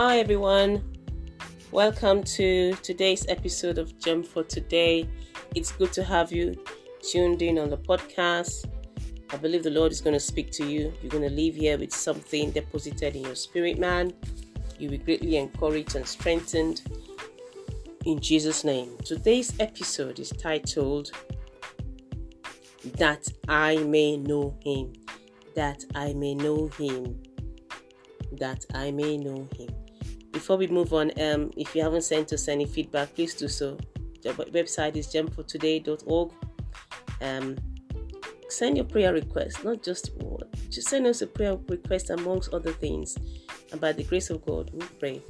Hi, everyone. Welcome to today's episode of Gem for Today. It's good to have you tuned in on the podcast. I believe the Lord is going to speak to you. You're going to leave here with something deposited in your spirit, man. You'll be greatly encouraged and strengthened in Jesus' name. Today's episode is titled That I May Know Him. That I May Know Him. That I May Know Him. Before we move on, um, if you haven't sent us any feedback, please do so. The website is gemfortoday.org. Um, send your prayer request, not just just send us a prayer request amongst other things. And by the grace of God, we pray.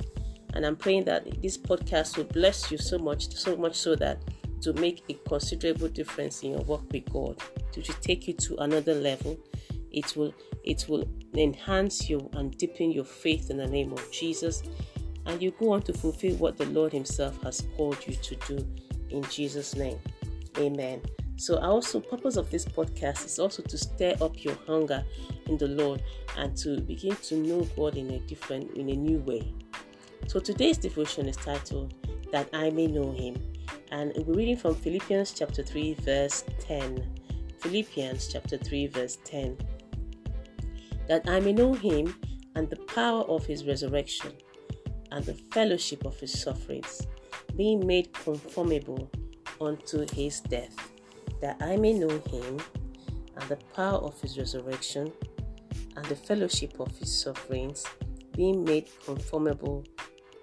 And I'm praying that this podcast will bless you so much, so much so that to make a considerable difference in your work with God, to take you to another level. It will it will enhance you and deepen your faith in the name of Jesus. And you go on to fulfill what the Lord Himself has called you to do in Jesus' name. Amen. So also purpose of this podcast is also to stir up your hunger in the Lord and to begin to know God in a different in a new way. So today's devotion is titled That I May Know Him. And we're reading from Philippians chapter 3, verse 10. Philippians chapter 3, verse 10. That I may know him and the power of his resurrection and the fellowship of his sufferings, being made conformable unto his death that I may know him and the power of his resurrection and the fellowship of his sufferings, being made conformable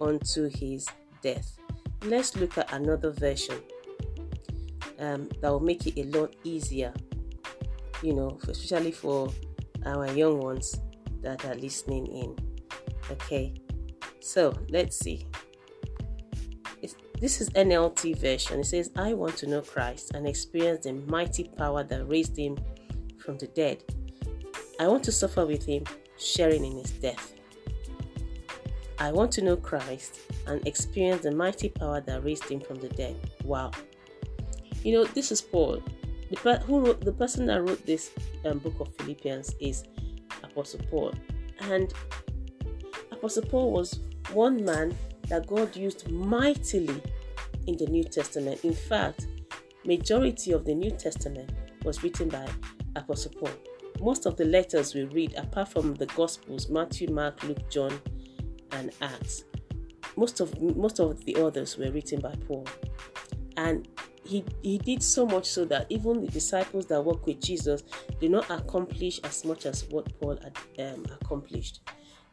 unto his death. Let's look at another version um, that will make it a lot easier, you know, especially for our young ones that are listening in. Okay, so let's see. This is NLT version. It says, I want to know Christ and experience the mighty power that raised him from the dead. I want to suffer with him, sharing in his death. I want to know Christ and experience the mighty power that raised him from the dead. Wow. You know, this is Paul. The, who wrote, the person that wrote this um, book of Philippians is Apostle Paul. And Apostle Paul was one man that God used mightily in the New Testament. In fact, majority of the New Testament was written by Apostle Paul. Most of the letters we read, apart from the Gospels, Matthew, Mark, Luke, John, and Acts, most of most of the others were written by Paul. And he, he did so much so that even the disciples that work with Jesus did not accomplish as much as what Paul had um, accomplished.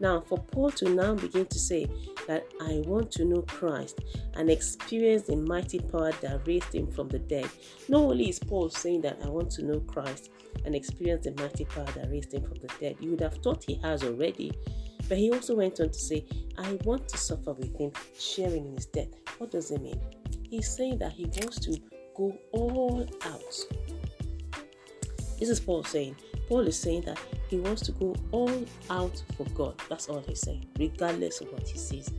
Now, for Paul to now begin to say that I want to know Christ and experience the mighty power that raised him from the dead, not only is Paul saying that I want to know Christ and experience the mighty power that raised him from the dead, you would have thought he has already. But he also went on to say, I want to suffer with him, sharing in his death. What does it mean? He's saying that he wants to go all out. This is Paul saying, Paul is saying that he wants to go all out for God. That's all he's saying, regardless of what he sees.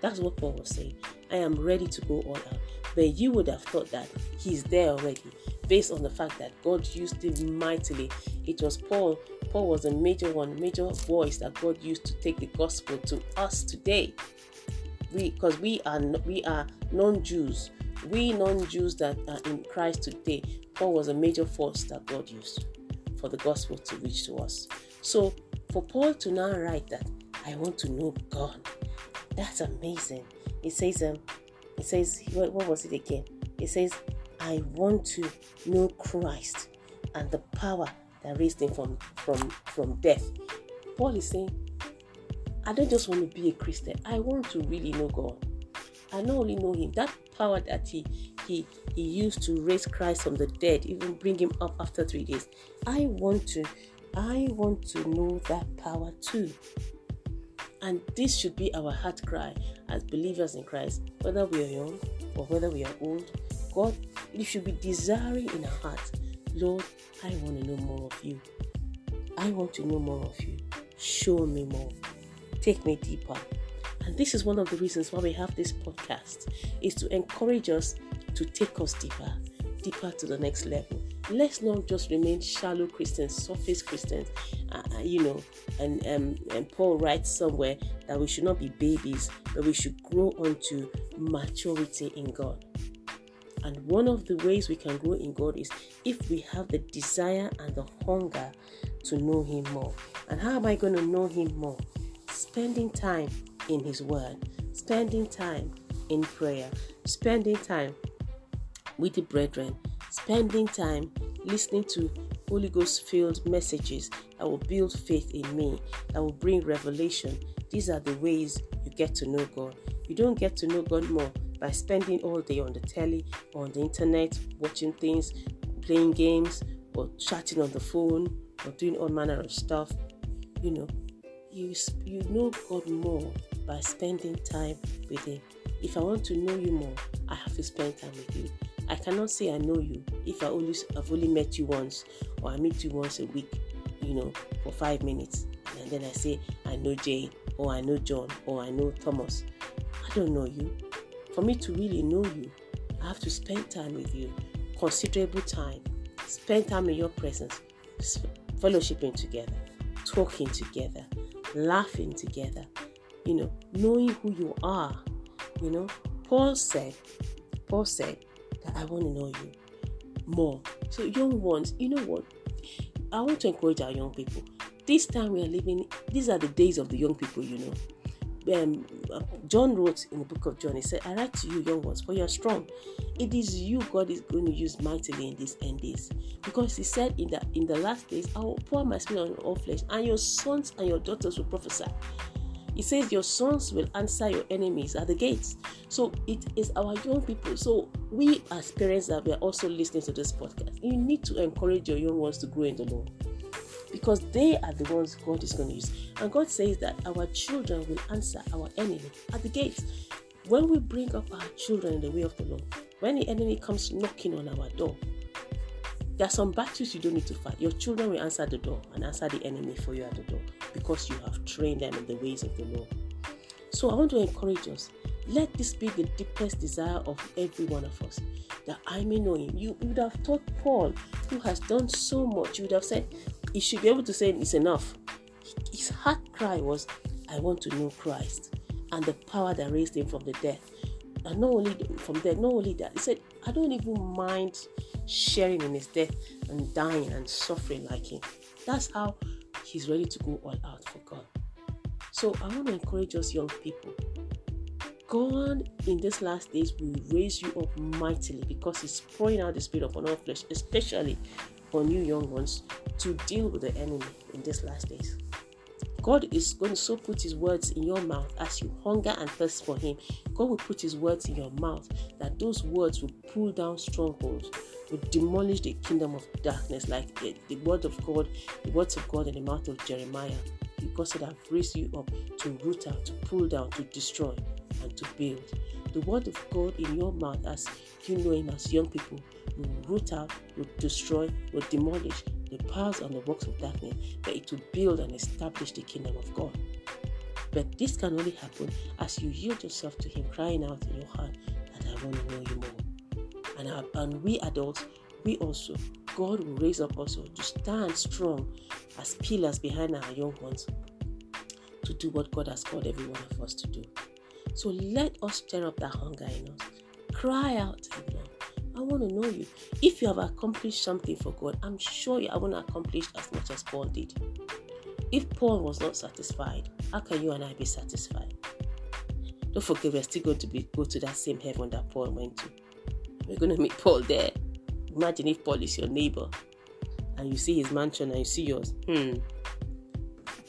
That's what Paul was saying. I am ready to go all out. But you would have thought that he's there already, based on the fact that God used him mightily. It was Paul. Paul was a major one, major voice that God used to take the gospel to us today. We, because we are we are non-Jews, we non-Jews that are in Christ today. Paul was a major force that God used for the gospel to reach to us. So for Paul to now write that I want to know God, that's amazing. It says um it says what, what was it again? It says I want to know Christ and the power that raised him from from from death. Paul is saying, I don't just want to be a Christian. I want to really know God. I not only know Him, that power that He He He used to raise Christ from the dead, even bring Him up after three days. I want to, I want to know that power too. And this should be our heart cry as believers in Christ, whether we are young or whether we are old. God, it should be desiring in our hearts, Lord, I want to know more of you. I want to know more of you. Show me more. Take me deeper. And this is one of the reasons why we have this podcast is to encourage us to take us deeper, deeper to the next level. let's not just remain shallow Christians, surface Christians, uh, uh, you know. And, um, and Paul writes somewhere that we should not be babies, but we should grow onto maturity in God. And one of the ways we can grow in God is if we have the desire and the hunger to know Him more. And how am I going to know Him more? Spending time in His Word, spending time in prayer, spending time with the brethren, spending time listening to Holy Ghost filled messages that will build faith in me, that will bring revelation. These are the ways you get to know God. You don't get to know God more by spending all day on the telly on the internet, watching things, playing games, or chatting on the phone, or doing all manner of stuff. You know, you you know God more by spending time with Him. If I want to know you more, I have to spend time with you. I cannot say I know you if I only I've only met you once or I meet you once a week, you know, for five minutes, and then I say I know Jay or I know John or I know Thomas. I don't know you. For me to really know you, I have to spend time with you, considerable time. Spend time in your presence, fellowshipping together, talking together, laughing together, you know, knowing who you are. You know, Paul said, Paul said that I want to know you more. So, young ones, you know what? I want to encourage our young people. This time we are living, these are the days of the young people, you know um, John wrote in the book of John, he said, I write to you, young ones, for you are strong. It is you God is going to use mightily in these end days. Because he said in the in the last days, I will pour my spirit on all flesh, and your sons and your daughters will prophesy. He says your sons will answer your enemies at the gates. So it is our young people. So we as parents that we are also listening to this podcast, you need to encourage your young ones to grow in the Lord because they are the ones God is going to use. And God says that our children will answer our enemy at the gates. When we bring up our children in the way of the Lord, when the enemy comes knocking on our door, there are some battles you don't need to fight. Your children will answer the door and answer the enemy for you at the door because you have trained them in the ways of the Lord. So I want to encourage us. Let this be the deepest desire of every one of us that I may know him. You would have taught Paul, who has done so much, you would have said, he should be able to say it's enough. His heart cry was, I want to know Christ and the power that raised him from the dead. And not only from there, not only that, he said, I don't even mind sharing in his death and dying and suffering like him. That's how he's ready to go all out for God. So I want to encourage us young people. God in these last days will raise you up mightily because He's pouring out the Spirit upon all flesh, especially on you young ones, to deal with the enemy in these last days. God is going to so put His words in your mouth as you hunger and thirst for Him. God will put His words in your mouth that those words will pull down strongholds, will demolish the kingdom of darkness, like the, the word of God, the words of God in the mouth of Jeremiah. Because said, I've raised you up to root out, to pull down, to destroy, and to build. The word of God in your mouth, as you know Him as young people, will root out, will destroy, will demolish the powers and the works of darkness, but it will build and establish the kingdom of God. But this can only happen as you yield yourself to Him, crying out in your heart that I want to know you more. And, our, and we adults, we also, God will raise up also to stand strong as pillars behind our young ones to do what God has called every one of us to do. So let us stir up that hunger in us. Cry out to. I want to know you. If you have accomplished something for God, I'm sure you haven't accomplished as much as Paul did. If Paul was not satisfied, how can you and I be satisfied? Don't forget, we're still going to be go to that same heaven that Paul went to. We're going to meet Paul there. Imagine if Paul is your neighbor and you see his mansion and you see yours. Hmm.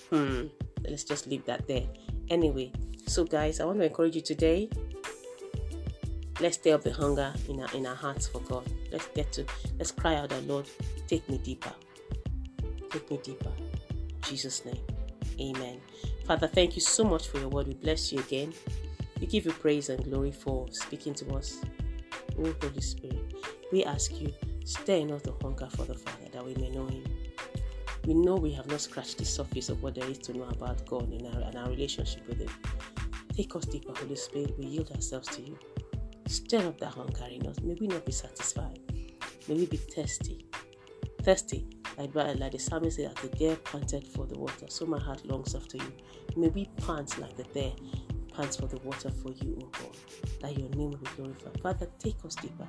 Hmm. Let's just leave that there. Anyway, so guys, I want to encourage you today let's stir up the hunger in our in our hearts for God. Let's get to let's cry out, Lord, take me deeper. Take me deeper. In Jesus' name. Amen. Father, thank you so much for your word. We bless you again. We give you praise and glory for speaking to us. Oh Holy Spirit, we ask you, stir in us the hunger for the Father that we may know him. We know we have not scratched the surface of what there is to know about God in our, and our relationship with Him. Take us deeper, Holy Spirit. We yield ourselves to you. Stir up that hunger in us. May we not be satisfied. May we be thirsty. thirsty. Like, like the psalmist said, the deer panted for the water, so my heart longs after you. May we pant like the deer pants for the water for you, O God, that your name will be glorified. Father, take us deeper.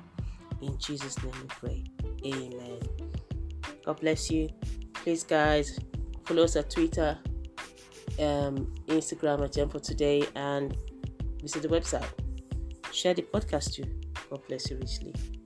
In Jesus' name we pray. Amen. God bless you. Please, guys, follow us at Twitter, um, Instagram at Gem for Today, and visit the website. Share the podcast too. God bless you richly.